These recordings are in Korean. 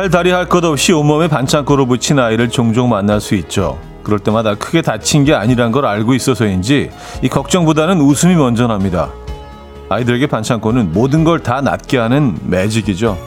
팔다리 할 것 없이 온몸에 반창고를 붙인 아이를 종종 만날 수 있죠. 그럴 때마다 크게 다친 게 아니란 걸 알고 있어서인지 이 걱정보다는 웃음이 먼저 납니다. 아이들에게 반창고는 모든 걸 다 낫게 하는 매직이죠.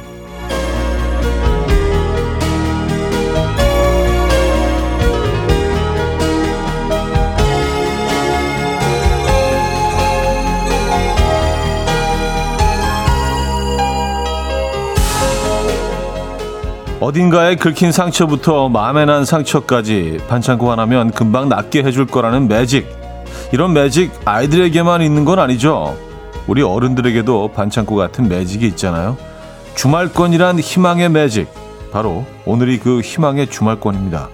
어딘가에 긁힌 상처부터 마음에 난 상처까지 반창고 하나면 금방 낫게 해줄 거라는 매직. 이런 매직 아이들에게만 있는 건 아니죠. 우리 어른들에게도 반창고 같은 매직이 있잖아요. 주말권이란 희망의 매직. 바로 오늘이 그 희망의 주말권입니다.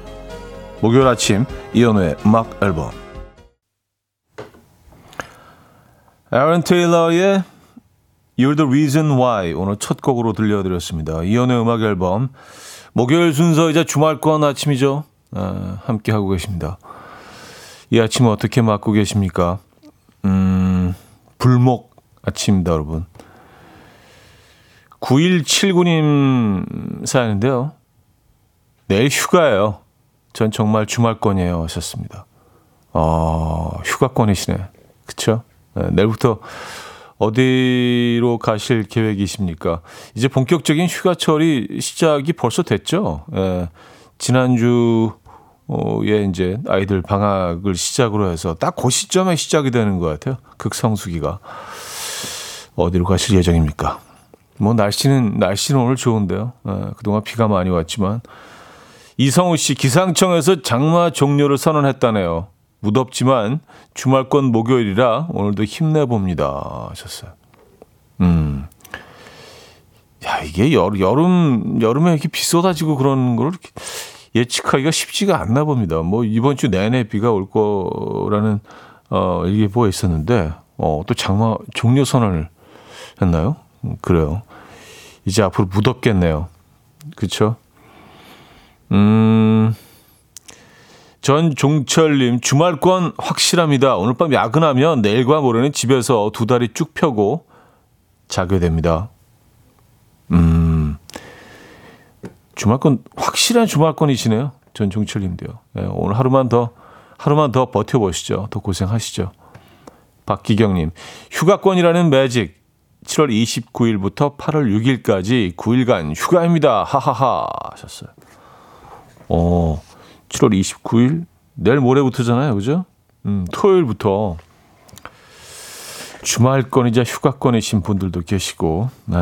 목요일 아침 이연우의 음악 앨범. 에런 테일러의 You're the Reason Why 오늘 첫 곡으로 들려드렸습니다. 이연의 음악 앨범 목요일 순서이자 주말권 아침이죠. 아, 함께 하고 계십니다. 이 아침 어떻게 맞고 계십니까? 음, 불목 아침입니다, 여러분. 9179님 사연인데요. 내일 휴가예요. 전 정말 주말권이에요. 하셨습니다. 어, 휴가권이시네. 그쵸? 네, 내일부터 어디로 가실 계획이십니까? 이제 본격적인 휴가철이 시작이 벌써 됐죠. 예, 지난주에 이제 아이들 방학을 시작으로 해서 딱 그 시점에 시작이 되는 것 같아요. 극성수기가. 어디로 가실 예정입니까? 뭐 날씨는 날씨는 오늘 좋은데요. 예, 그동안 비가 많이 왔지만 이성우 씨 기상청에서 장마 종료를 선언했다네요. 무덥지만 주말권 목요일이라 오늘도 힘내봅니다. 하셨어요. 음. 야, 이게 여, 여름, 여름에 이렇게 비 쏟아지고 그런 걸 예측하기가 쉽지가 않나 봅니다. 뭐 이번 주 내내 비가 올 거라는, 어, 일기보가 있었는데, 어, 또 장마 종료 선언을 했나요? 음, 그래요. 이제 앞으로 무덥겠네요. 그쵸? 음, 전종철님, 주말권 확실합니다. 오늘 밤 야근하면 내일과 모레는 집에서 두 다리 쭉 펴고 자게 됩니다. 음, 주말권, 확실한 주말권이시네요. 전종철님도요. 네, 오늘 하루만 더, 하루만 더 버텨보시죠. 더 고생하시죠. 박기경님, 휴가권이라는 매직. 7월 29일부터 8월 6일까지 9일간 휴가입니다. 하하하 하셨어요. 어, 7월 29일 내일 모레부터잖아요, 그죠? 음, 토요일부터 주말권이자 휴가권이신 분들도 계시고, 네.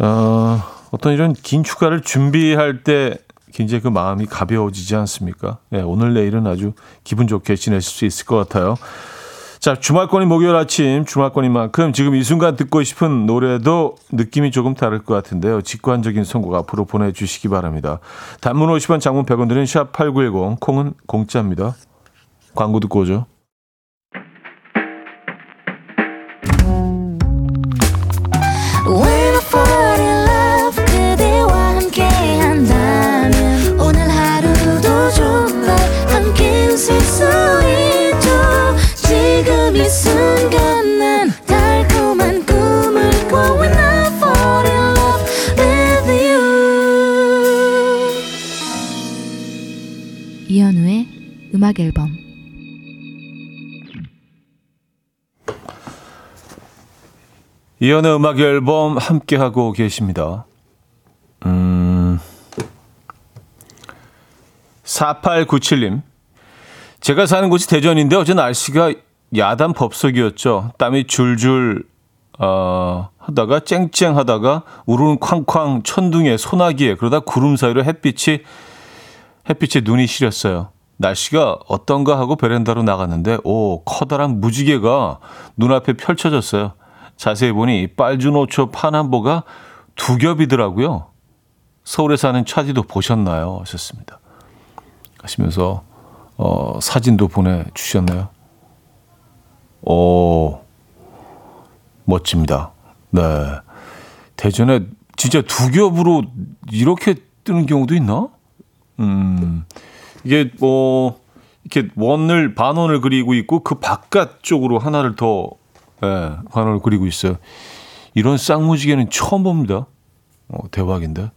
어, 어떤 이런 긴 휴가를 준비할 때 굉장히 그 마음이 가벼워지지 않습니까? 네, 오늘 내일은 아주 기분 좋게 지내실 수 있을 것 같아요. 자, 주말권인 목요일 아침, 주말권인 만큼 지금 이 순간 듣고 싶은 노래도 느낌이 조금 다를 것 같은데요. 직관적인 선곡 앞으로 보내주시기 바랍니다. 단문 50원, 장문 100원 드는 샵8910, 콩은 공짜입니다. 광고 듣고 오죠. 음악 앨범 이연의 음악 앨범 함께 하고 계십니다. 음. 4897님. 제가 사는 곳이 대전인데 어제 날씨가 야단 법석이었죠. 땀이 줄줄 어, 하다가 쨍쨍 하다가 우르르 쾅쾅 천둥에 소나기에 그러다 구름 사이로 햇빛이 햇빛에 눈이 시렸어요. 날씨가 어떤가 하고 베란다로 나갔는데 오 커다란 무지개가 눈앞에 펼쳐졌어요. 자세히 보니 빨주 노초 파남보가 두 겹이더라고요. 서울에 사는 차디도 보셨나요? 하셨습니다. 하시면서 어, 사진도 보내주셨나요? 오 멋집니다. 네 대전에 진짜 두 겹으로 이렇게 뜨는 경우도 있나? 음. 이게 뭐 이렇게 원을 반원을 그리고 있고 그 바깥 쪽으로 하나를 더 예, 반원을 그리고 있어요. 이런 쌍무지개는 처음 봅니다. 어, 대박인데.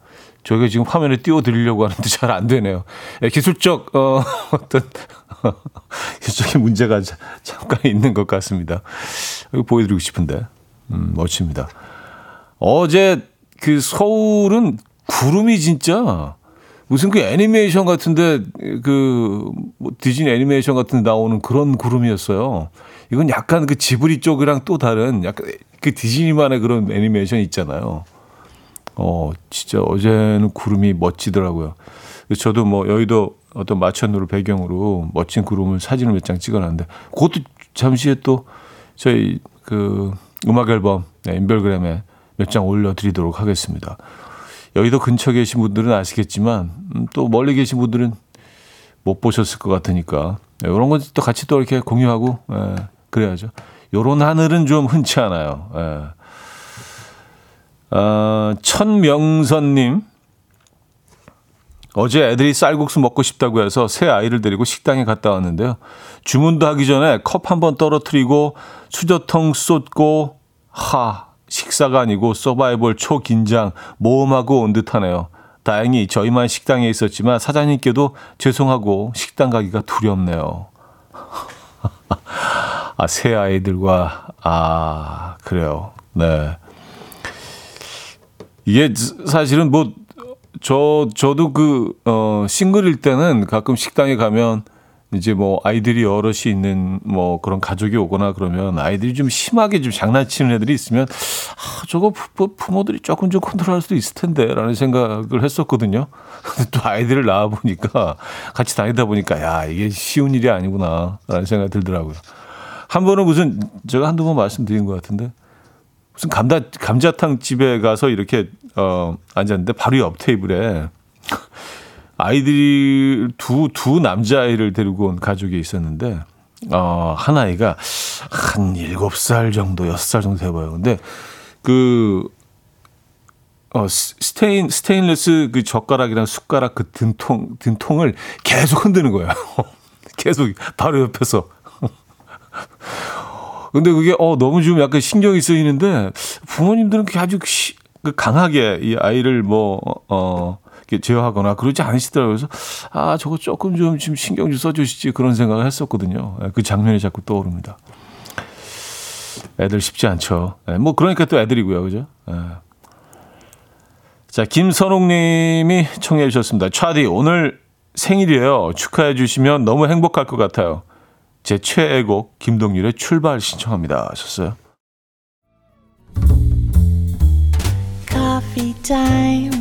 저게 지금 화면에 띄워드리려고 하는데 잘 안 되네요. 예, 기술적, 어, 어떤, 기술적인 문제가 자, 잠깐 있는 것 같습니다. 이거 보여드리고 싶은데. 음, 멋집니다. 어제 그 서울은 구름이 진짜 무슨 그 애니메이션 같은데 그뭐 디즈니 애니메이션 같은 데 나오는 그런 구름이었어요. 이건 약간 그 지브리 쪽이랑 또 다른 약간 그 디즈니만의 그런 애니메이션 있잖아요. 어, 진짜 어제는 구름이 멋지더라고요. 저도 뭐 여의도 어떤 마천루를 배경으로 멋진 구름을 사진을 몇 장 찍어놨는데 그것도 잠시 후에 또 저희 그 음악 앨범 네, 인별그램에 몇 장 올려드리도록 하겠습니다. 여의도 근처 계신 분들은 아시겠지만 음, 또 멀리 계신 분들은 못 보셨을 것 같으니까 이런 네, 것도 같이 또 이렇게 공유하고 예, 그래야죠. 요런 하늘은 좀 흔치 않아요. 예. 어, 천명선님 어제 애들이 쌀국수 먹고 싶다고 해서 새 아이를 데리고 식당에 갔다 왔는데요. 주문도 하기 전에 컵 한 번 떨어뜨리고 수저통 쏟고 하 식사가 아니고 서바이벌 초긴장 모험하고 온 듯하네요. 다행히 저희만 식당에 있었지만 사장님께도 죄송하고 식당 가기가 두렵네요. 아, 새 아이들과 아, 그래요. 네. 이게 사실은 뭐 저 저도 그 어 싱글일 때는 가끔 식당에 가면 이제 뭐 아이들이 여럿이 있는 뭐 그런 가족이 오거나 그러면 아이들이 좀 심하게 좀 장난치는 애들이 있으면 아 저거 부, 부모들이 조금 좀 컨트롤할 수도 있을 텐데라는 생각을 했었거든요. 근데 또 아이들을 낳아 보니까 같이 다니다 보니까 야 이게 쉬운 일이 아니구나라는 생각이 들더라고요. 한 번은 무슨 제가 한두 번 말씀드린 것 같은데 무슨 감자 감자탕 집에 가서 이렇게 어 앉았는데 바로 옆 테이블에 아이들이 두, 두 남자아이를 데리고 온 가족이 있었는데, 어, 한 아이가 한 일곱 살 정도, 여섯 살 정도 돼봐요. 근데 그, 어, 스테인, 스테인레스 그 젓가락이랑 숟가락 그 등통, 등통을 계속 흔드는 거예요. 계속 바로 옆에서. 근데 그게, 어, 너무 좀 약간 신경이 쓰이는데, 부모님들은 아주 시, 그 강하게 이 아이를 뭐, 어, 제어하거나 그러지 않으시더라고요. 그래서 아 저거 조금 좀 지금 신경 좀 써주시지 그런 생각을 했었거든요. 예, 그 장면이 자꾸 떠오릅니다. 애들 쉽지 않죠. 예, 뭐 그러니까 또 애들이고요, 그죠? 예. 자 김선옥님이 청해 주셨습니다. 차디 오늘 생일이에요. 축하해 주시면 너무 행복할 것 같아요. 제 최애곡 김동률의 출발 신청합니다. 하셨어요. Coffee time.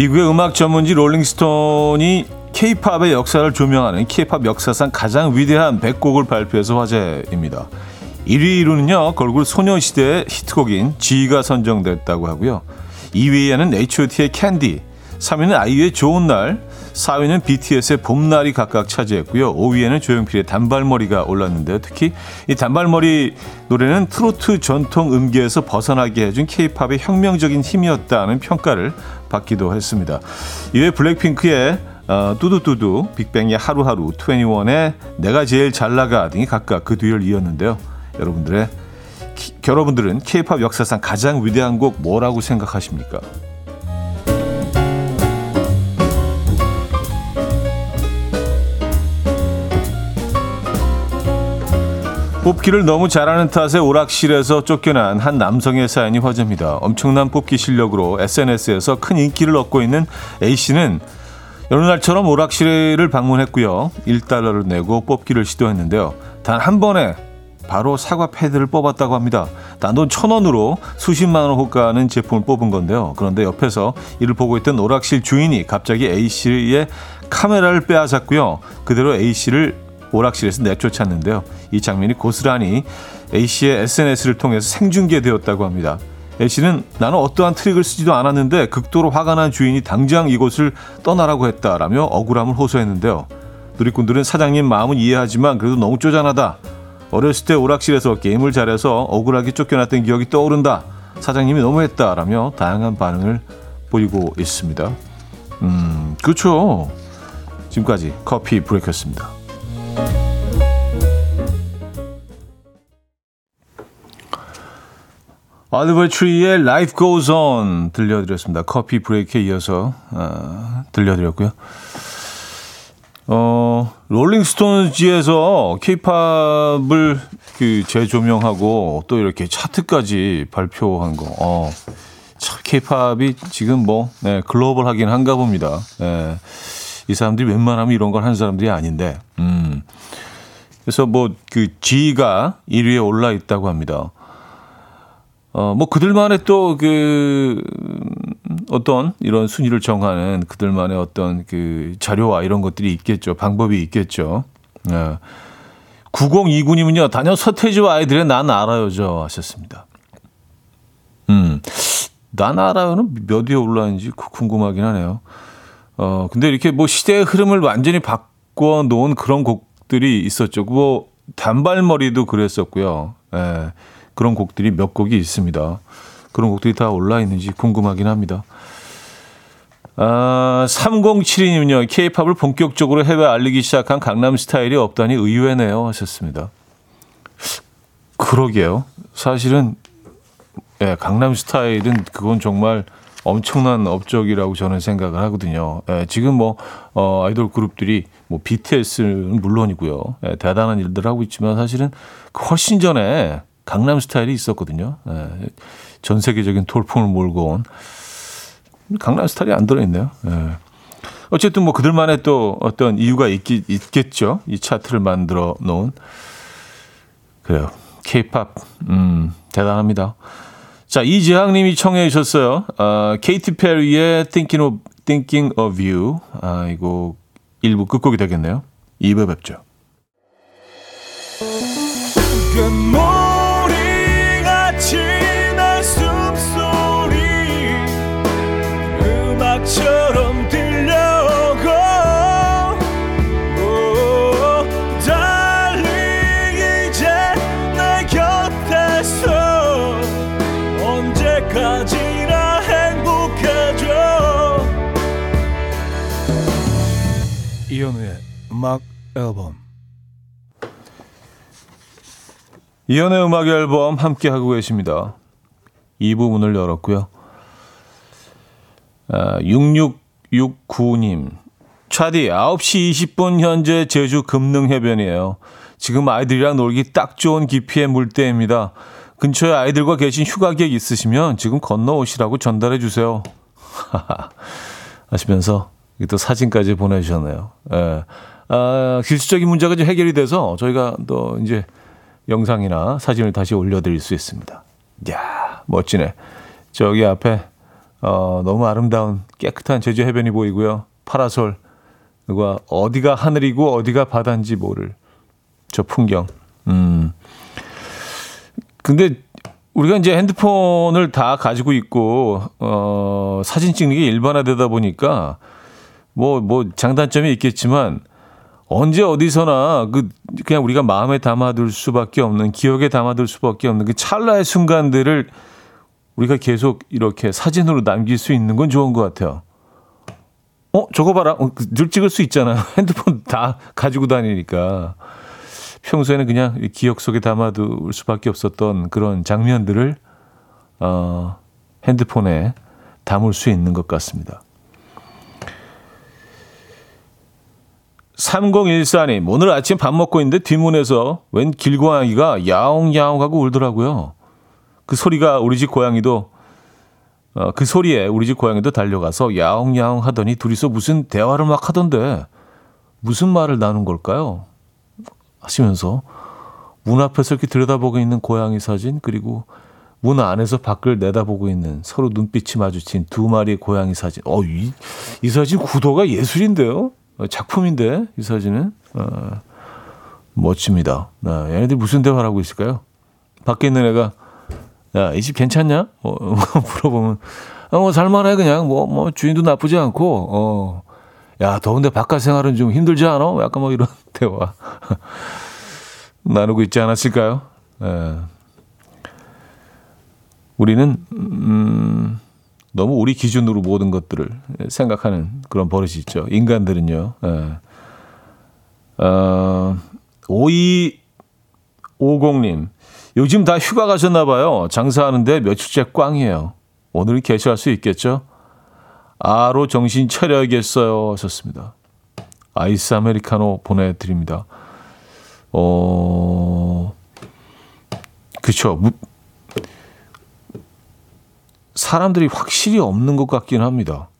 미국의 음악 전문지 롤링스톤이 케이팝의 역사를 조명하는 케이팝 역사상 가장 위대한 100곡을 발표해서 화제입니다. 1위로는요, 걸그룹 소녀시대의 히트곡인 Gee가 선정됐다고 하고요. 2위에는 H.O.T의 캔디, 3위는 아이유의 좋은 날, 4위는 BTS의 봄날이 각각 차지했고요. 5위에는 조용필의 단발머리가 올랐는데요. 특히 이 단발머리 노래는 트로트 전통 음계에서 벗어나게 해준 케이팝의 혁명적인 힘이었다는 평가를 받기도 했습니다. 이외 블랙핑크의 어, 뚜두뚜두, 빅뱅의 하루하루, 21의 내가 제일 잘 나가 등이 각각 그 뒤를 이었는데요. 여러분들의 키, 여러분들은 케이팝 역사상 가장 위대한 곡 뭐라고 생각하십니까? 뽑기를 너무 잘하는 탓에 오락실에서 쫓겨난 한 남성의 사연이 화제입니다. 엄청난 뽑기 실력으로 SNS에서 큰 인기를 얻고 있는 A씨는 여느 날처럼 오락실을 방문했고요. 1달러를 내고 뽑기를 시도했는데요. 단 한 번에 바로 사과 패드를 뽑았다고 합니다. 단돈 천 원으로 수십만 원 호가하는 제품을 뽑은 건데요. 그런데 옆에서 이를 보고 있던 오락실 주인이 갑자기 A씨의 카메라를 빼앗았고요. 그대로 A씨를 오락실에서 내쫓았는데요. 이 장면이 고스란히 A씨의 SNS를 통해서 생중계되었다고 합니다. A씨는 나는 어떠한 트릭을 쓰지도 않았는데 극도로 화가 난 주인이 당장 이곳을 떠나라고 했다라며 억울함을 호소했는데요. 누리꾼들은 사장님 마음은 이해하지만 그래도 너무 쪼잔하다. 어렸을 때 오락실에서 게임을 잘해서 억울하게 쫓겨났던 기억이 떠오른다. 사장님이 너무했다라며 다양한 반응을 보이고 있습니다. 음, 그렇죠. 지금까지 커피 브레이크였습니다. 알리버 트리의 Life Goes On 들려드렸습니다. 커피 브레이크에 이어서 어, 들려드렸고요. 어, 롤링스톤즈에서 케이팝을 그 재조명하고 또 이렇게 차트까지 발표한 거. 어, 참 케이팝이 지금 뭐 네, 글로벌하긴 한가 봅니다. 네. 이 사람들이 웬만하면 이런 걸 하는 사람들이 아닌데. 음. 그래서 뭐 그 G가 1위에 올라 있다고 합니다. 어, 뭐 그들만의 또 그 어떤 이런 순위를 정하는 그들만의 어떤 그 자료와 이런 것들이 있겠죠. 방법이 있겠죠. 예. 9029님은요, 단연 서태지와 아이들의 난 알아요죠. 하셨습니다. 음, 난 알아요는 몇 위에 올라있는지 궁금하긴 하네요. 어, 근데 이렇게 뭐 시대의 흐름을 완전히 바꿔 놓은 그런 곡들이 있었죠. 뭐, 단발머리도 그랬었고요. 예. 그런 곡들이 몇 곡이 있습니다. 그런 곡들이 다 올라 있는지 궁금하긴 합니다. 아, 3072님은요, 케이팝을 본격적으로 해외 알리기 시작한 강남 스타일이 없다니 의외네요. 하셨습니다. 그러게요. 사실은, 예, 강남 스타일은 그건 정말 엄청난 업적이라고 저는 생각을 하거든요. 예, 지금 뭐, 어, 아이돌 그룹들이 뭐 BTS는 물론이고요. 예, 대단한 일들 하고 있지만 사실은 그 훨씬 전에 강남 스타일이 있었거든요. 예, 전 세계적인 돌풍을 몰고 온 강남 스타일이 안 들어있네요. 예. 어쨌든 뭐 그들만의 또 어떤 이유가 있기, 있겠죠. 이 차트를 만들어 놓은. 그래요. 케이팝, 음, 대단합니다. 자, 이재학 님이 청해 주셨어요. 어, 케이티 페리의 Thinking of, Thinking of You. 아, 이거 1부 끝곡이 되겠네요. 2부 뵙죠. 음악 앨범 이현우의 음악 앨범 함께 하고 계십니다. 이 부분을 열었고요. 아, 6669님 차디 9시 20분 현재 제주 금능 해변이에요. 지금 아이들이랑 놀기 딱 좋은 깊이의 물때입니다. 근처에 아이들과 계신 휴가객 있으시면 지금 건너오시라고 전달해 주세요. 하시면서 또 사진까지 보내주셨네요. 예. 아, 기술적인 문제가 좀 해결이 돼서 저희가 또 이제 영상이나 사진을 다시 올려드릴 수 있습니다. 이야, 멋지네. 저기 앞에, 어, 너무 아름다운 깨끗한 제주 해변이 보이고요. 파라솔, 그리고 어디가 하늘이고 어디가 바다인지 모를 저 풍경. 음. 근데 우리가 이제 핸드폰을 다 가지고 있고, 어, 사진 찍는 게 일반화되다 보니까 뭐, 뭐, 장단점이 있겠지만, 언제 어디서나 그, 그냥 우리가 마음에 담아둘 수밖에 없는, 기억에 담아둘 수밖에 없는 그 찰나의 순간들을 우리가 계속 이렇게 사진으로 남길 수 있는 건 좋은 것 같아요. 어, 저거 봐라. 어, 그늘 찍을 수 있잖아요. 핸드폰 다 가지고 다니니까. 평소에는 그냥 기억 속에 담아둘 수밖에 없었던 그런 장면들을, 어, 핸드폰에 담을 수 있는 것 같습니다. 3014님, 오늘 아침 밥 먹고 있는데 뒷문에서 웬 길고양이가 야옹야옹 하고 울더라고요. 그 소리가 우리 집 고양이도, 어, 그 소리에 우리 집 고양이도 달려가서 야옹야옹 하더니 둘이서 무슨 대화를 막 하던데, 무슨 말을 나눈 걸까요? 하시면서 문 앞에서 이렇게 들여다보고 있는 고양이 사진, 그리고 문 안에서 밖을 내다보고 있는 서로 눈빛이 마주친 두 마리의 고양이 사진. 어, 이, 이 사진 구도가 예술인데요? 어, 작품인데 이 사진은 어, 멋집니다. 네, 얘네들 무슨 대화를 하고 있을까요? 밖에 있는 애가 야, 이 집 괜찮냐? 뭐, 물어보면, 어, 뭐, 살만해, 그냥. 뭐, 뭐, 주인도 나쁘지 않고, 어. 야, 더운데 바깥 생활은 좀 힘들지 않아? 약간 뭐 이런 대화 나누고 있지 않았을까요? 예. 우리는, 음, 너무 우리 기준으로 모든 것들을 생각하는 그런 버릇이 있죠. 인간들은요. 예. 어, 5250님. 요즘 다 휴가 가셨나 봐요. 장사하는데 며칠째 꽝이에요. 오늘은 개최할 수 있겠죠? 아로 정신 차려야겠어요. 하셨습니다. 아이스 아메리카노 보내드립니다. 어, 그쵸. 사람들이 확실히 없는 것 같긴 합니다.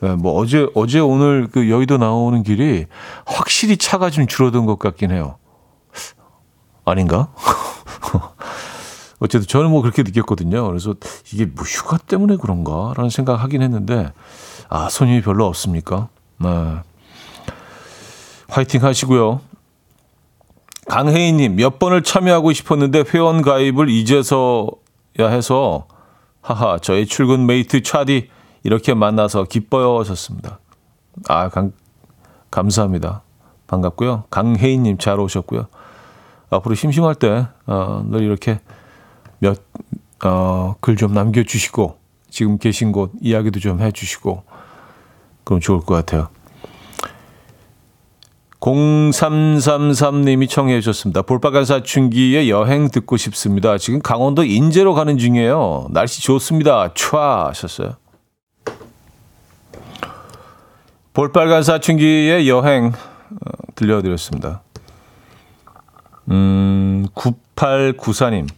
네, 뭐 어제 어제 오늘 그 여의도 나오는 길이 확실히 차가 좀 줄어든 것 같긴 해요. 아닌가? 어쨌든 저는 뭐 그렇게 느꼈거든요. 그래서 이게 뭐 휴가 때문에 그런가라는 생각 하긴 했는데 아 손님이 별로 없습니까? 네. 화이팅 하시고요. 강혜인님 몇 번을 참여하고 싶었는데 회원 가입을 이제서야 해서 하하 저희 출근 mate 차디 이렇게 만나서 기뻐요 하셨습니다. 아 감, 감사합니다. 반갑고요. 강혜인 님 잘 오셨고요. 앞으로 심심할 때늘 어, 이렇게 몇, 어, 글 좀 남겨 주시고, 지금 계신 곳 이야기도 좀 해 주시고, 그럼 좋을 것 같아요. 0333님이 청해 주셨습니다. 볼빨간 사춘기의 여행 듣고 싶습니다. 지금 강원도 인제로 가는 중이에요. 날씨 좋습니다. 촤 하셨어요. 볼빨간 사춘기의 여행 어, 들려드렸습니다. 음, 9894님.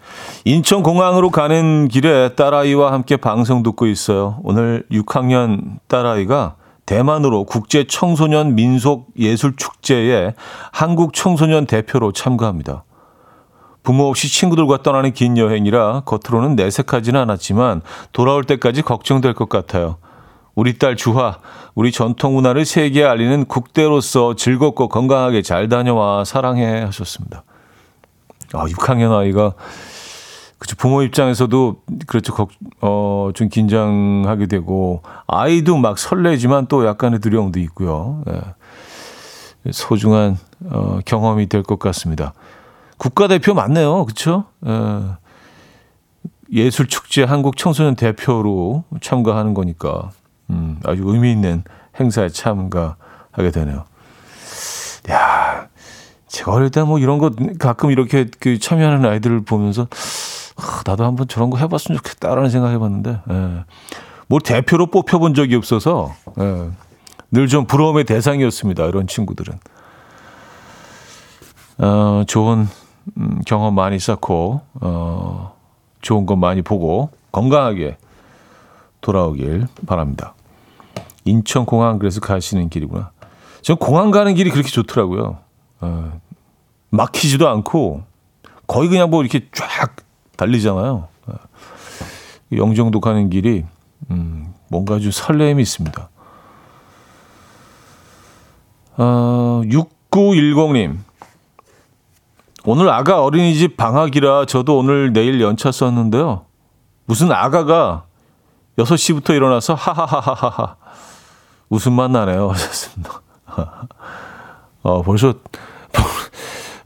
인천공항으로 가는 길에 딸아이와 함께 방송 듣고 있어요. 오늘 6학년 딸아이가 대만으로 국제 청소년 민속 예술 축제에 한국 청소년 대표로 참가합니다. 부모 없이 친구들과 떠나는 긴 여행이라 겉으로는 내색하지는 않았지만 돌아올 때까지 걱정될 것 같아요. 우리 딸 주화, 우리 전통 문화를 세계에 알리는 국대로서 즐겁고 건강하게 잘 다녀와 사랑해 하셨습니다. 아, 6학년 아이가 그쵸 부모 입장에서도 그렇죠 어, 좀 긴장하게 되고 아이도 막 설레지만 또 약간의 두려움도 있고요. 예. 소중한 어, 경험이 될 것 같습니다. 국가대표 맞네요, 그렇죠? 예. 예술 축제 한국 청소년 대표로 참가하는 거니까 음, 아주 의미 있는 행사에 참가하게 되네요. 야, 제가 어릴 때 뭐 이런 거 가끔 이렇게 그 참여하는 아이들을 보면서 아, 나도 한번 저런 거 해봤으면 좋겠다라는 생각 해봤는데 예. 뭐 대표로 뽑혀본 적이 없어서 예. 늘좀 부러움의 대상이었습니다. 이런 친구들은 어, 좋은 음, 경험 많이 쌓고 어, 좋은 것 많이 보고 건강하게 돌아오길 바랍니다. 인천공항 그래서 가시는 길이구나. 전 공항 가는 길이 그렇게 좋더라고요. 어, 막히지도 않고 거의 그냥 뭐 이렇게 쫙 달리잖아요. 어, 영종도 가는 길이 음, 뭔가 아주 설렘이 있습니다. 어, 6910님. 오늘 아가 어린이집 방학이라 저도 오늘 내일 연차 썼는데요. 무슨 아가가 6시부터 일어나서 하하하하하 웃음만 나네요. 어, 벌써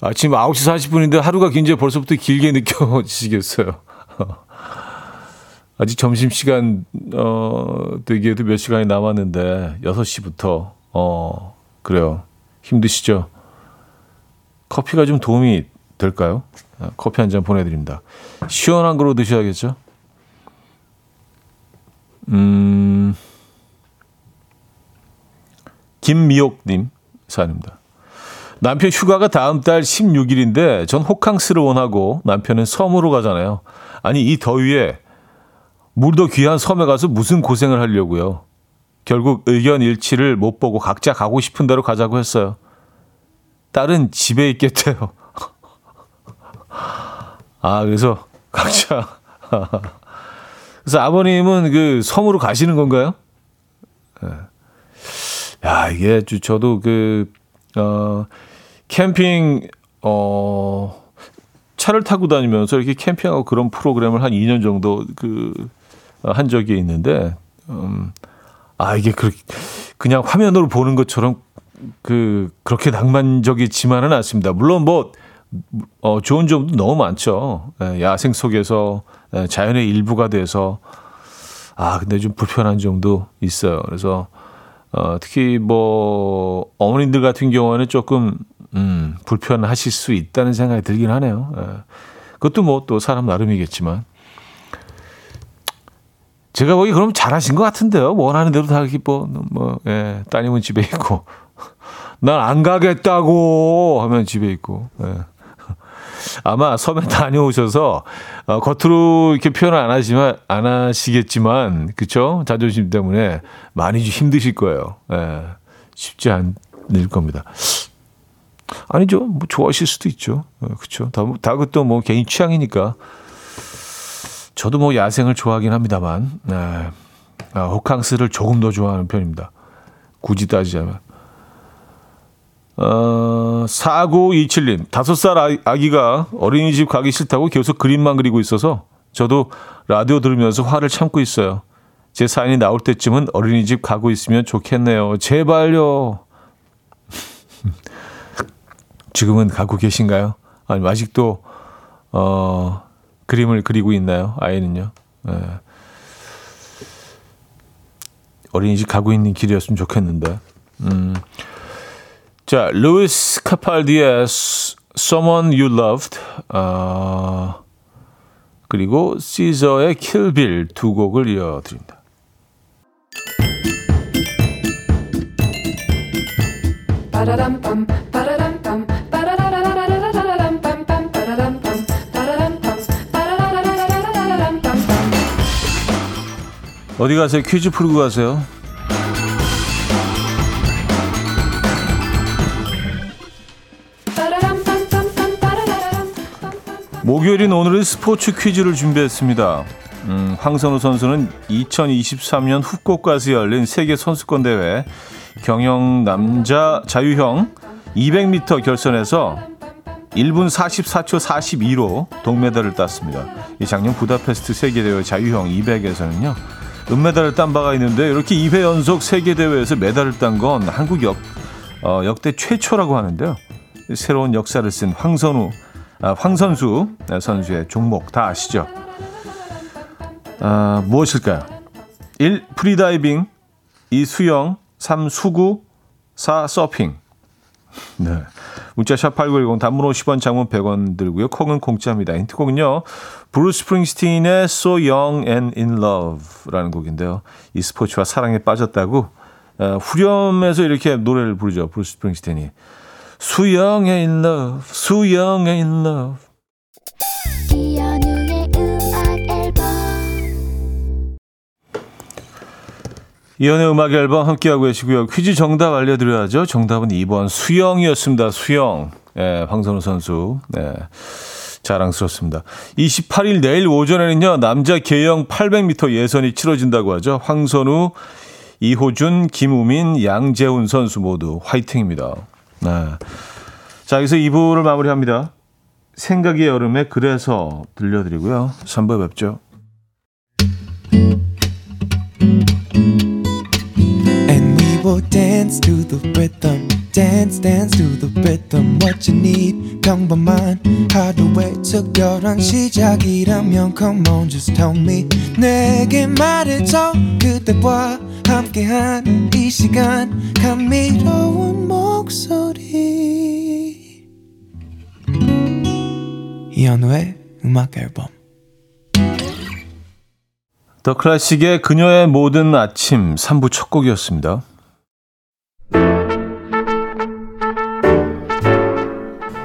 아침 9시 40분인데 하루가 굉장히 벌써부터 길게 느껴지시겠어요. 아직 점심시간, 어, 되기에도 몇 시간이 남았는데, 6시부터, 어, 그래요. 힘드시죠? 커피가 좀 도움이 될까요? 아, 커피 한 잔 보내드립니다. 시원한 거로 드셔야겠죠? 음, 김미옥님 사연입니다. 남편 휴가가 다음 달 16일인데 전 호캉스를 원하고 남편은 섬으로 가잖아요. 아니 이 더위에 물도 귀한 섬에 가서 무슨 고생을 하려고요. 결국 의견 일치를 못 보고 각자 가고 싶은 대로 가자고 했어요. 딸은 집에 있겠대요. 아 그래서 각자 그래서 아버님은 그 섬으로 가시는 건가요? 네. 야 이게 저도 그 어. 캠핑 어 차를 타고 다니면서 이렇게 캠핑하고 그런 프로그램을 한 2년 정도 그 한 적이 있는데 음, 아 이게 그 그냥 화면으로 보는 것처럼 그 그렇게 낭만적이지만은 않습니다. 물론 뭐 어, 좋은 점도 너무 많죠. 예, 야생 속에서 예, 자연의 일부가 돼서 아 근데 좀 불편한 점도 있어요. 그래서 어, 특히 뭐 어머님들 같은 경우는 조금 음, 불편하실 수 있다는 생각이 들긴 하네요. 예. 그것도 뭐 또 사람 나름이겠지만 제가 보기 그럼 잘하신 것 같은데요. 원하는 대로 다 이렇게 뭐, 뭐 예, 따님은 집에 있고 난 안 가겠다고 하면 집에 있고. 예. 아마 섬에 다녀오셔서 어, 겉으로 이렇게 표현을 안 하지만 안 하시겠지만 그쵸 자존심 때문에 많이 좀 힘드실 거예요. 예. 쉽지 않을 겁니다. 아니죠. 뭐 좋아하실 수도 있죠. 어, 그렇죠. 다, 다 그것도 뭐 개인 취향이니까. 저도 뭐 야생을 좋아하긴 합니다만, 네. 아, 호캉스를 조금 더 좋아하는 편입니다. 굳이 따지자면. 어, 4927님, 다섯 살 아, 아기가 어린이집 가기 싫다고 계속 그림만 그리고 있어서 저도 라디오 들으면서 화를 참고 있어요. 제 사연이 나올 때쯤은 어린이집 가고 있으면 좋겠네요. 제발요. 지금은 가고 계신가요? 아니 아직도 어, 그림을 그리고 있나요? 아이는요. 네. 어린이집 가고 있는 길이었으면 좋겠는데. 음. 자, 루이스 카팔디의 Someone You Loved, 어, 그리고 시저의 Bill 두 곡을 이어드립니다. 어디 가세요? 퀴즈 풀고 가세요. 목요일인 오늘은 스포츠 퀴즈를 준비했습니다. 음, 황선우 선수는 2023년 후쿠오카에서 열린 세계 선수권 대회 경영 남자 자유형 200m 결선에서 1분 44초 42로 동메달을 땄습니다. 이 작년 부다페스트 세계 대회 자유형 200에서는요. 은메달을 딴 바가 있는데 이렇게 2회 연속 세계 대회에서 메달을 딴 건 한국 역, 어, 역대 최초라고 하는데요. 새로운 역사를 쓴 황선우, 아, 황선우 선수의 종목 다 아시죠? 아, 무엇일까요? 1. 프리다이빙 2. 수영 3. 수구 4. 서핑 네. 문자 샵8910 단문 50원 장문 100원 들고요. 콩은 공짜입니다. 힌트곡은요. 브루스 스프링스틴의 So Young and In Love라는 곡인데요. 이 스포츠와 사랑에 빠졌다고 어, 후렴에서 이렇게 노래를 부르죠. 브루스 스프링스틴이. 수영의 in love, 수영의 in love. 이현우의 음악 앨범 함께하고 계시고요. 퀴즈 정답 알려드려야죠. 정답은 2번 수영이었습니다. 수영. 예, 황선우 선수. 네. 자랑스럽습니다. 28일 내일 오전에는요, 남자 계영 800m 예선이 치러진다고 하죠. 황선우, 이호준, 김우민, 양재훈 선수 모두 화이팅입니다. 네. 자, 여기서 2부를 마무리합니다. 생각의 여름에 그래서 들려드리고요. 3부 뵙죠. Will dance to the rhythm. Dance, dance to the rhythm. What you need, 평범한 하루의 특별한 시작이라면 Come on, just tell me. 내게 말해줘 그대와 함께한 이 시간 감미로운 목소리. 이현우의 음악 앨범. 더 클래식의 그녀의 모든 아침 3부 첫 곡이었습니다.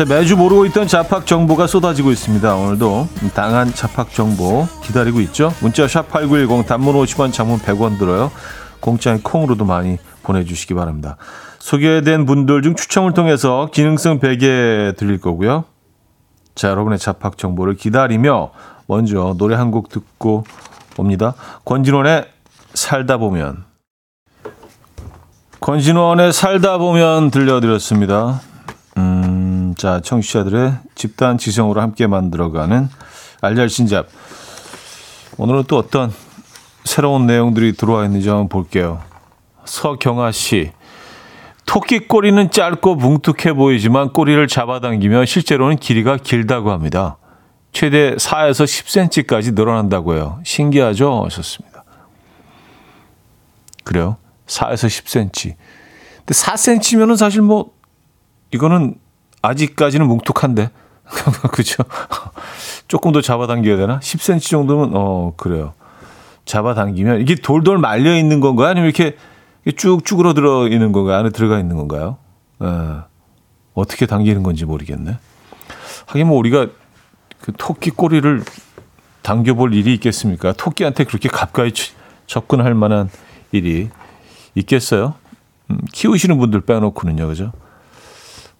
자, 매주 모르고 있던 잡학 정보가 쏟아지고 있습니다. 오늘도 당한 잡학 정보 기다리고 있죠. 문자 샵8910 단문 50원 장문 100원 들어요. 공짜인 콩으로도 많이 보내주시기 바랍니다. 소개된 분들 중 추첨을 통해서 기능성 베개 드릴 거고요. 자, 여러분의 잡학 정보를 기다리며 먼저 노래 한 곡 듣고 옵니다. 권진원의 살다 보면. 권진원의 살다 보면 들려드렸습니다. 음, 자, 청취자들의 집단 지성으로 함께 만들어가는 알잘신잡. 오늘은 또 어떤 새로운 내용들이 들어와 있는지 한번 볼게요. 서경아 씨. 토끼 꼬리는 짧고 뭉툭해 보이지만 꼬리를 잡아당기면 실제로는 길이가 길다고 합니다. 최대 4에서 10cm까지 늘어난다고 해요. 신기하죠? 하셨습니다. 그래요? 4에서 10cm. 근데 4cm면은 사실 뭐 이거는 아직까지는 뭉툭한데. 그죠? 조금 더 잡아당겨야 되나? 10cm 정도면, 어, 그래요. 잡아당기면, 이게 돌돌 말려 있는 건가요? 아니면 이렇게 쭉 쭈그러들어 있는 건가요? 안에 들어가 있는 건가요? 에, 예. 어떻게 당기는 건지 모르겠네. 하긴 뭐 우리가 그 토끼 꼬리를 당겨볼 일이 있겠습니까? 토끼한테 그렇게 가까이 접근할 만한 일이 있겠어요? 음, 키우시는 분들 빼놓고는요, 그죠?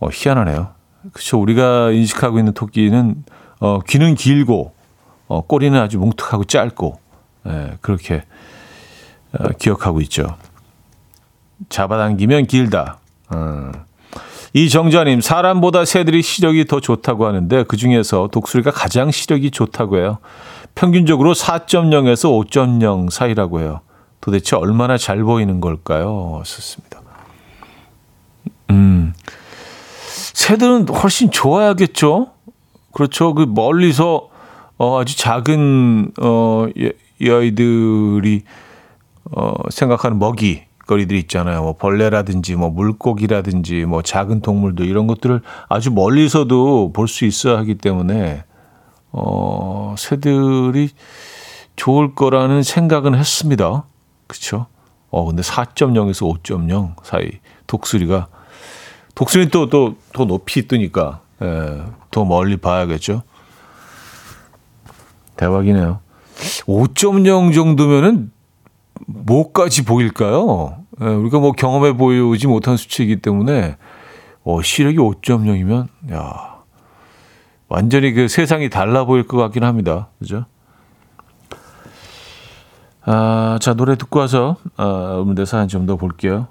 어, 희한하네요. 그렇죠. 우리가 인식하고 있는 토끼는 어, 귀는 길고 어, 꼬리는 아주 뭉툭하고 짧고 예, 그렇게 어, 기억하고 있죠. 잡아당기면 길다. 어. 이정자님 사람보다 새들이 시력이 더 좋다고 하는데 그 중에서 독수리가 가장 시력이 좋다고 해요. 평균적으로 4.0에서 5.0 사이라고 해요. 도대체 얼마나 잘 보이는 걸까요? 썼습니다. 새들은 훨씬 좋아야겠죠. 그렇죠. 그 멀리서 어 아주 작은 어 이 아이들이 어 생각하는 먹이 거리들이 있잖아요. 뭐 벌레라든지 뭐 물고기라든지 뭐 작은 동물들 이런 것들을 아주 멀리서도 볼 수 있어야 하기 때문에 어 새들이 좋을 거라는 생각은 했습니다. 그렇죠? 어 근데 4.0에서 5.0 사이 독수리가 독수리는 또, 또, 더 높이 뜨니까, 예, 더 멀리 봐야겠죠. 대박이네요. 5.0 정도면은 뭐까지 보일까요? 예, 우리가 뭐 경험해 보이지 못한 수치이기 때문에, 어, 시력이 5.0이면, 야 완전히 그 세상이 달라 보일 것 같긴 합니다. 그죠? 아, 자, 노래 듣고 와서, 아, 여러분들 사연 좀 더 볼게요.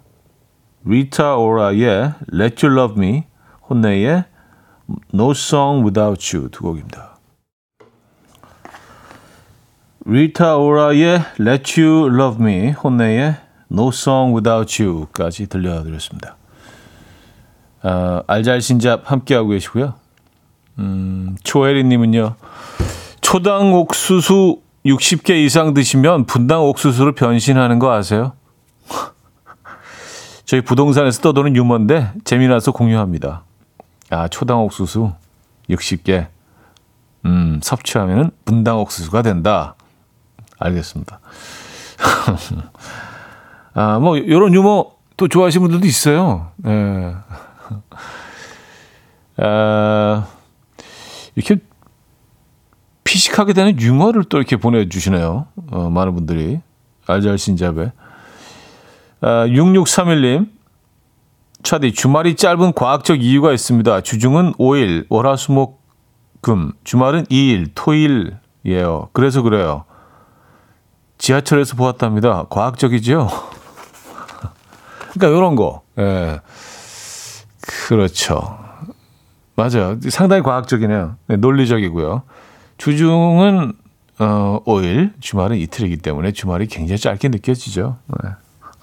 리타 오라의 Let You Love Me, 혼내의 No Song Without You 두 곡입니다. 리타 오라의 Let You Love Me, 혼내의 No Song Without You까지 들려드렸습니다. 어, 알잘신잡 함께하고 계시고요. 음, 초혜리님은요. 초당 옥수수 60개 이상 드시면 분당 옥수수로 변신하는 거 아세요? 저희 부동산에서 떠도는 유머인데 재미나서 공유합니다. 아, 초당 옥수수 60개. 음, 섭취하면은 분당 옥수수가 된다. 알겠습니다. 아, 뭐, 요런 유머 또 좋아하시는 분들도 있어요. 예. 아, 이렇게 피식하게 되는 유머를 또 이렇게 보내주시네요. 어, 많은 분들이. 알잘신잡에. 아, 6631님. 차디, 주말이 짧은 과학적 이유가 있습니다. 주중은 5일, 월화수목, 금. 주말은 2일, 토일이에요. 그래서 그래요. 지하철에서 보았답니다. 과학적이죠? 그러니까 이런 거. 예. 그렇죠. 맞아요. 상당히 과학적이네요. 네, 논리적이고요. 주중은 어, 5일, 주말은 이틀이기 때문에 주말이 굉장히 짧게 느껴지죠. 네.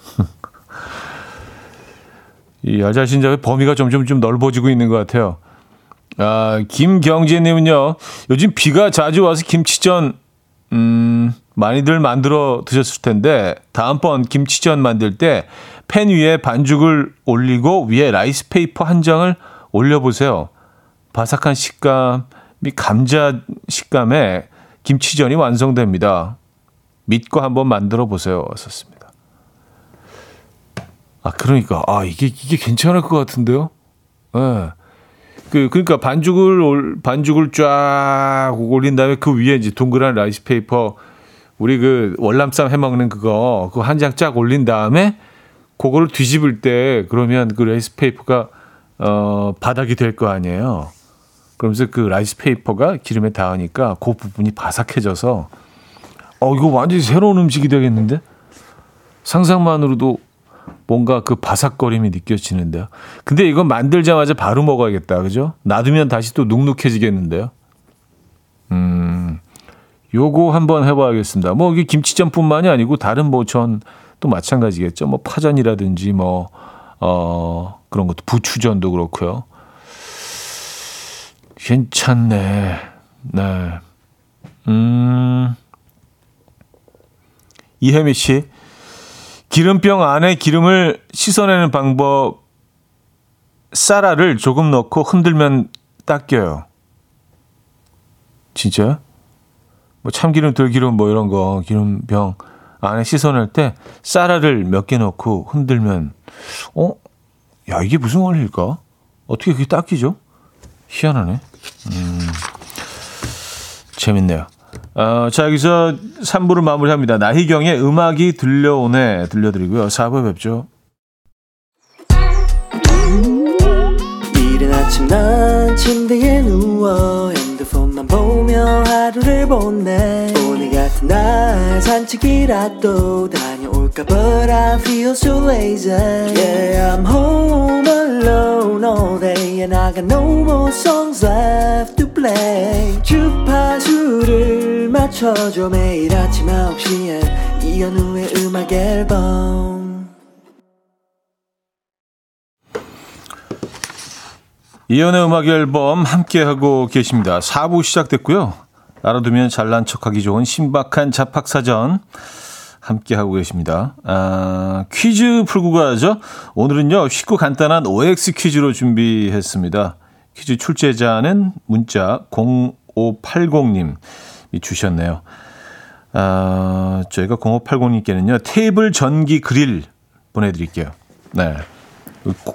이 여자신자의 범위가 점점 좀 넓어지고 있는 것 같아요. 아, 김경재님은요, 요즘 비가 자주 와서 김치전, 음, 많이들 만들어 드셨을 텐데, 다음번 김치전 만들 때 팬 위에 반죽을 올리고 위에 rice paper 한 장을 올려보세요. 바삭한 식감이 감자 식감에 김치전이 완성됩니다. 믿고 한번 만들어 보세요. 썼습니다. 아, 그러니까, 아, 이게, 이게 괜찮을 것 같은데요? 예. 네. 그, 그러니까 반죽을, 올, 반죽을 쫙 올린 다음에 그 위에 이제 동그란 라이스 페이퍼, 우리 그 월남쌈 해 먹는 그거, 그거 한장 쫙 올린 다음에 그거를 뒤집을 때 그러면 그 라이스 페이퍼가 어, 바닥이 될 거 아니에요. 그러면서 그 라이스 페이퍼가 기름에 닿으니까 그 부분이 바삭해져서 어, 이거 완전히 새로운 음식이 되겠는데? 상상만으로도 뭔가 그 바삭거림이 느껴지는데요. 근데 이거 만들자마자 바로 먹어야겠다. 그죠? 놔두면 다시 또 눅눅해지겠는데요. 음, 요거 한번 해봐야겠습니다. 뭐 이게 김치전뿐만이 아니고 다른 뭐 전 또 마찬가지겠죠. 뭐 파전이라든지 뭐, 어, 그런 것도 부추전도 그렇고요. 괜찮네. 네. 음, 이혜미 씨. 기름병 안에 기름을 씻어내는 방법 쌀알을 조금 넣고 흔들면 닦여요. 진짜? 뭐 참기름, 들기름 뭐 이런 거 기름병 안에 씻어낼 때 쌀알을 몇개 넣고 흔들면 어? 야 이게 무슨 원리일까? 어떻게 그게 닦이죠? 희한하네. 음, 재밌네요. 어, 자, 여기서 3부를 마무리합니다. 나희경의 음악이 들려오네 들려드리고요. 4부에 뵙죠. 이른 아침 난 침대에 누워 핸드폰만 보며 하루를 보내 오늘 같은 날 산책이라도 다 녀올까 But I feel so lazy. Yeah, I'm home alone all day And I got no more songs left to play. 주파수를 맞춰줘 매일 아침 9시에. 이현우의 음악 앨범. 이연의 음악 앨범 함께하고 계십니다. 4부 시작됐고요. 알아두면 잘난 척하기 좋은 신박한 잡학사전 함께하고 계십니다. 아, 퀴즈 풀고 가죠. 오늘은요, 쉽고 간단한 OX 퀴즈로 준비했습니다. 퀴즈 출제자는 문자 0580님 이 주셨네요. 아, 저희가 0580님께는요, 테이블 전기 그릴 보내드릴게요. 네.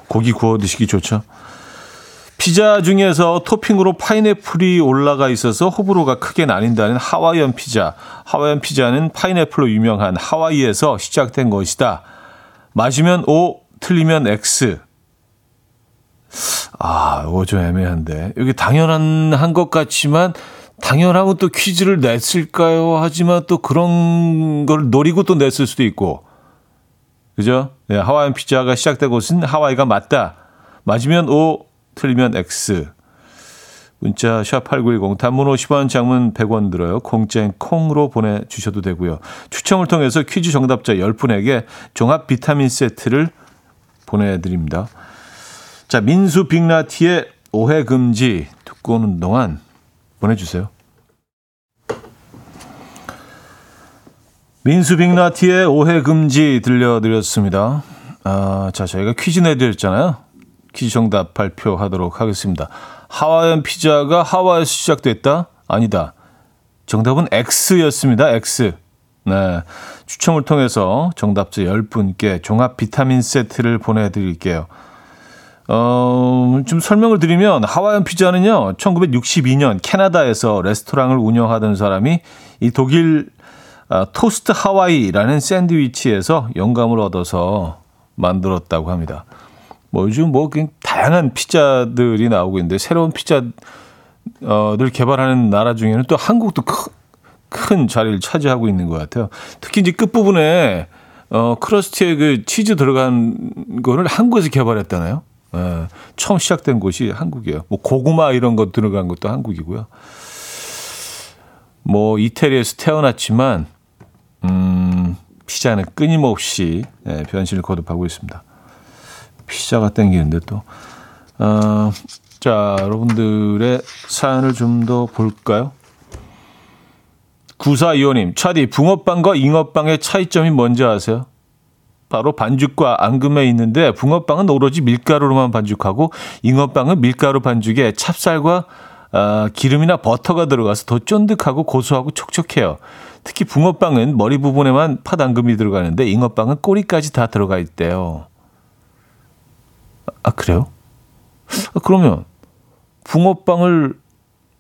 고기 구워 드시기 좋죠. 피자 중에서 토핑으로 파인애플이 올라가 있어서 호불호가 크게 나뉜다는 하와이안 피자. 하와이안 피자는 파인애플로 유명한 하와이에서 시작된 것이다. 맞으면 O, 틀리면 X. 아, 이거 좀 애매한데. 여기 당연한 한 것 같지만 당연하면 또 퀴즈를 냈을까요? 하지만 또 그런 걸 노리고 또 냈을 수도 있고. 그죠? 네, 하와이안 피자가 시작된 곳은 하와이가 맞다. 맞으면 O, 틀리면 X. 문자 샵8910 단문 50원 장문 100원 들어요. 공짜인 콩으로 보내주셔도 되고요. 추첨을 통해서 퀴즈 정답자 10분에게 종합 비타민 세트를 보내드립니다. 자 민수 빅나티의 오해 금지 듣고 오는 동안 보내주세요. 민수 빅나티의 오해 금지 들려드렸습니다. 아, 자 저희가 퀴즈 내드렸잖아요. 퀴즈 정답 발표하도록 하겠습니다. 하와이안 피자가 하와이에서 시작됐다? 아니다. 정답은 X였습니다. X. 네. 추첨을 통해서 정답자 10분께 종합 비타민 세트를 보내드릴게요. 어, 좀 설명을 드리면 하와이안 피자는요, 1962년 캐나다에서 레스토랑을 운영하던 사람이 이 독일 아, 토스트 하와이라는 샌드위치에서 영감을 얻어서 만들었다고 합니다. 뭐 요즘 뭐 다양한 피자들이 나오고 있는데 새로운 피자를 개발하는 나라 중에는 또 한국도 큰, 큰 자리를 차지하고 있는 것 같아요. 특히 이제 끝 부분에 어 크러스트에 그 치즈 들어간 거를 한국에서 개발했다나요? 예, 처음 시작된 곳이 한국이에요. 뭐 고구마 이런 거 들어간 것도 한국이고요. 뭐 이태리에서 태어났지만 음, 피자는 끊임없이 예, 변신을 거듭하고 있습니다. 피자가 땡기는데 또. 어, 자, 여러분들의 사연을 좀 더 볼까요? 구사이호님, 차디, 붕어빵과 잉어빵의 차이점이 뭔지 아세요? 바로 반죽과 앙금에 있는데 붕어빵은 오로지 밀가루로만 반죽하고 잉어빵은 밀가루 반죽에 찹쌀과 어, 기름이나 버터가 들어가서 더 쫀득하고 고소하고 촉촉해요. 특히 붕어빵은 머리 부분에만 팥 앙금이 들어가는데 잉어빵은 꼬리까지 다 들어가 있대요. 아, 그래요? 아, 그러면 붕어빵을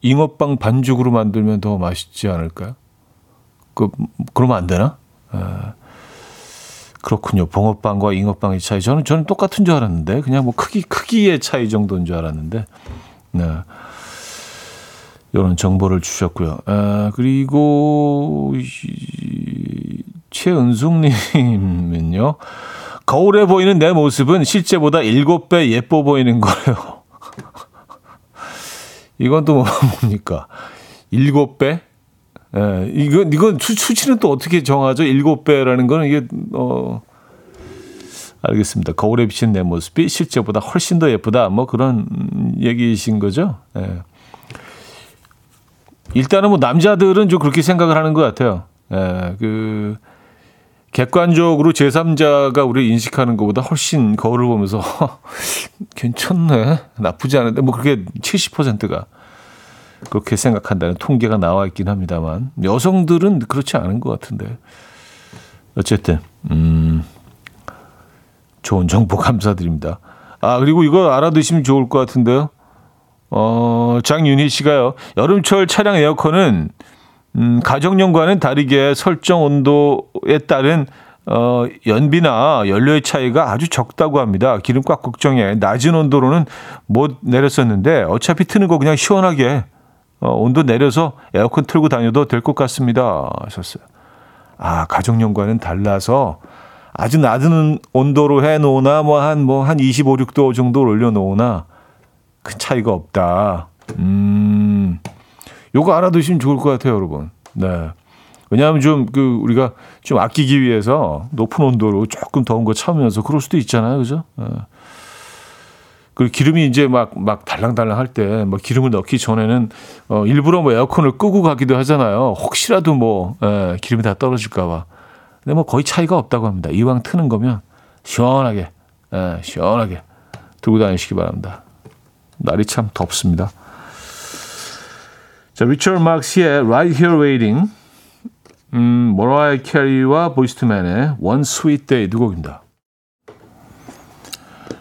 잉어빵 반죽으로 만들면 더 맛있지 않을까요? 그, 그러면 안 되나? 아, 그렇군요. 붕어빵과 잉어빵의 차이. 저는, 저는 똑같은 줄 알았는데, 그냥 뭐 크기, 크기의 차이 정도인 줄 알았는데, 네. 이런 정보를 주셨고요. 아, 그리고, 최은숙님은요, 거울에 보이는 내 모습은 실제보다 7배 예뻐 보이는 거예요. 이건 또 뭡니까? 7배? 예, 이건, 이건 수, 수치는 또 어떻게 정하죠? 7배라는 거는 이게, 어, 알겠습니다. 거울에 비친 내 모습이 실제보다 훨씬 더 예쁘다. 뭐 그런 얘기이신 거죠? 예. 일단은 뭐 남자들은 좀 그렇게 생각을 하는 것 같아요. 예, 그, 객관적으로 제3자가 우리 인식하는 것보다 훨씬 거울을 보면서 괜찮네, 나쁘지 않은데 뭐 그게 70%가 그렇게 생각한다는 통계가 나와 있긴 합니다만 여성들은 그렇지 않은 것 같은데 어쨌든 음, 좋은 정보 감사드립니다. 아 그리고 이거 알아두시면 좋을 것 같은데요. 어, 장윤희 씨가요. 여름철 차량 에어컨은 음, 가정용과는 다르게 설정 온도에 따른 어, 연비나 연료의 차이가 아주 적다고 합니다. 기름값 걱정에 낮은 온도로는 못 내렸었는데 어차피 트는 거 그냥 시원하게 어, 온도 내려서 에어컨 틀고 다녀도 될 것 같습니다. 하셨어요. 아, 가정용과는 달라서 아주 낮은 온도로 해 놓으나 뭐 한 뭐 한 25, 6도 정도 올려 놓으나 큰 차이가 없다. 음. 요거 알아두시면 좋을 것 같아요, 여러분. 네. 왜냐하면 좀 그 우리가 좀 아끼기 위해서 높은 온도로 조금 더운 거 참으면서 그럴 수도 있잖아요, 그죠? 네. 그리고 기름이 이제 막, 막 달랑달랑 할 때, 뭐 기름을 넣기 전에는, 어, 일부러 뭐 에어컨을 끄고 가기도 하잖아요. 혹시라도 뭐, 에, 기름이 다 떨어질까봐. 근데 뭐 거의 차이가 없다고 합니다. 이왕 트는 거면 시원하게, 에, 시원하게 들고 다니시기 바랍니다. 날이 참 덥습니다. 자, 리처드 막스의 Right Here Waiting, 음, 머라이어 캐리와 Boyz II Men의 One Sweet Day 두 곡입니다.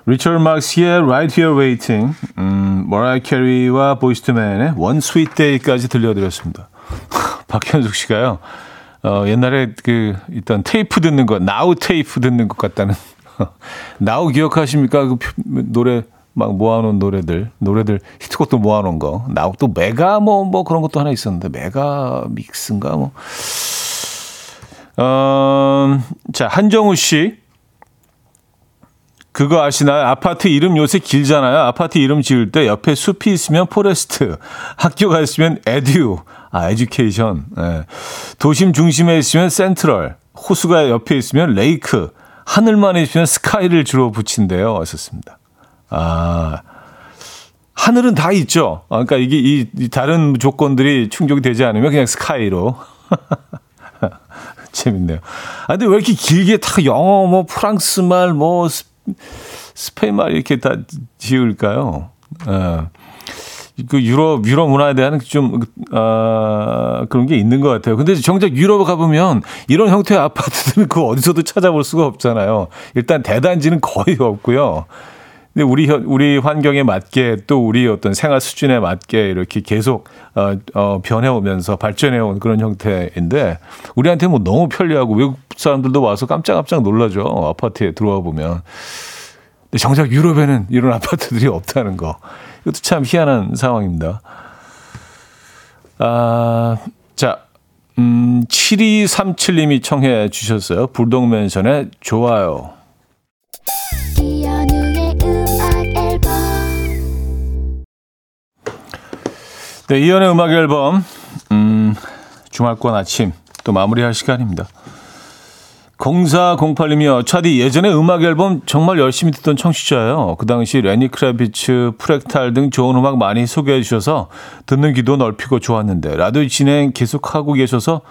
리처드 막스의 Right Here Waiting, 음, 머라이어 캐리와 Boyz II Men의 One Sweet Day까지 들려드렸습니다. 박현숙 씨가요. 어, 옛날에 그 일단 테이프 듣는 거, Now 테이프 듣는 것 같다는. Now 기억하십니까? 그 노래 막 모아놓은 노래들, 노래들 히트곡도 모아놓은 거. Now 또 메가 뭐, 뭐 그런 것도 하나 있었는데, mega mix인가 뭐. 어, 자, 한정우 씨. 그거 아시나요? 아파트 이름 요새 길잖아요. 아파트 이름 지을 때 옆에 숲이 있으면 forest, 학교가 있으면 edu, 아, education. 예. 도심 중심에 있으면 central, 호수가 옆에 있으면 lake, 하늘만 있으면 sky를 주로 붙인대요. 왔었습니다. 아, 하늘은 다 있죠. 아, 그러니까 이게 이, 이 다른 조건들이 충족이 되지 않으면 그냥 sky로. 재밌네요. 아, 근데 왜 이렇게 길게 다 영어, 뭐, 프랑스 말, 뭐, 스, 스페인 말 이렇게 다 지을까요? 예. 그 유럽, 유럽 문화에 대한 좀, 아, 그런 게 있는 것 같아요. 근데 정작 유럽에 가보면 이런 형태의 아파트들은 그 어디서도 찾아볼 수가 없잖아요. 일단 대단지는 거의 없고요. 근데 우리 현- 우리 환경에 맞게 또 우리 어떤 생활 수준에 맞게 이렇게 계속 어, 어 변해오면서 발전해온 그런 형태인데 우리한테 뭐 너무 편리하고 외국 사람들도 와서 깜짝깜짝 놀라죠 아파트에 들어와 보면. 근데 정작 유럽에는 이런 아파트들이 없다는 거 이것도 참 희한한 상황입니다. 아, 자, 음, 7237님이 청해 주셨어요. 불독맨션의 좋아요. 네, 이연의 음악 앨범, 음, 주말권 아침, 또 마무리할 시간입니다. 0408님이요. 차디 예전에 음악 앨범 정말 열심히 듣던 청취자예요. 그 당시 레니 크라비츠, 프렉탈 등 좋은 음악 많이 소개해 주셔서 듣는 귀도 넓히고 좋았는데 라디오 진행 계속하고 계셔서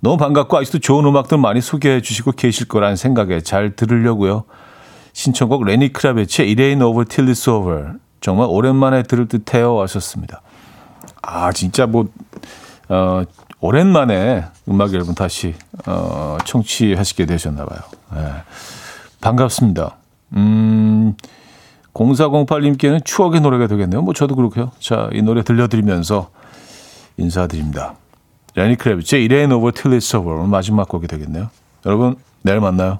너무 반갑고 아직도 좋은 음악들 많이 소개해 주시고 계실 거라는 생각에 잘 들으려고요. 신청곡 레니 크라비츠의 It Ain't Over Till It's Over 정말 오랜만에 들을 듯해요 하셨습니다. 아 진짜 뭐 어, 오랜만에 음악 앨범 다시 어, 청취하시게 되셨나 봐요. 예. 반갑습니다. 음, 0408님께는 추억의 노래가 되겠네요. 뭐 저도 그렇고요. 자, 이 노래 들려드리면서 인사드립니다. 레니 Ain't Over Till It's Over 오늘 마지막 곡이 되겠네요. 여러분 내일 만나요.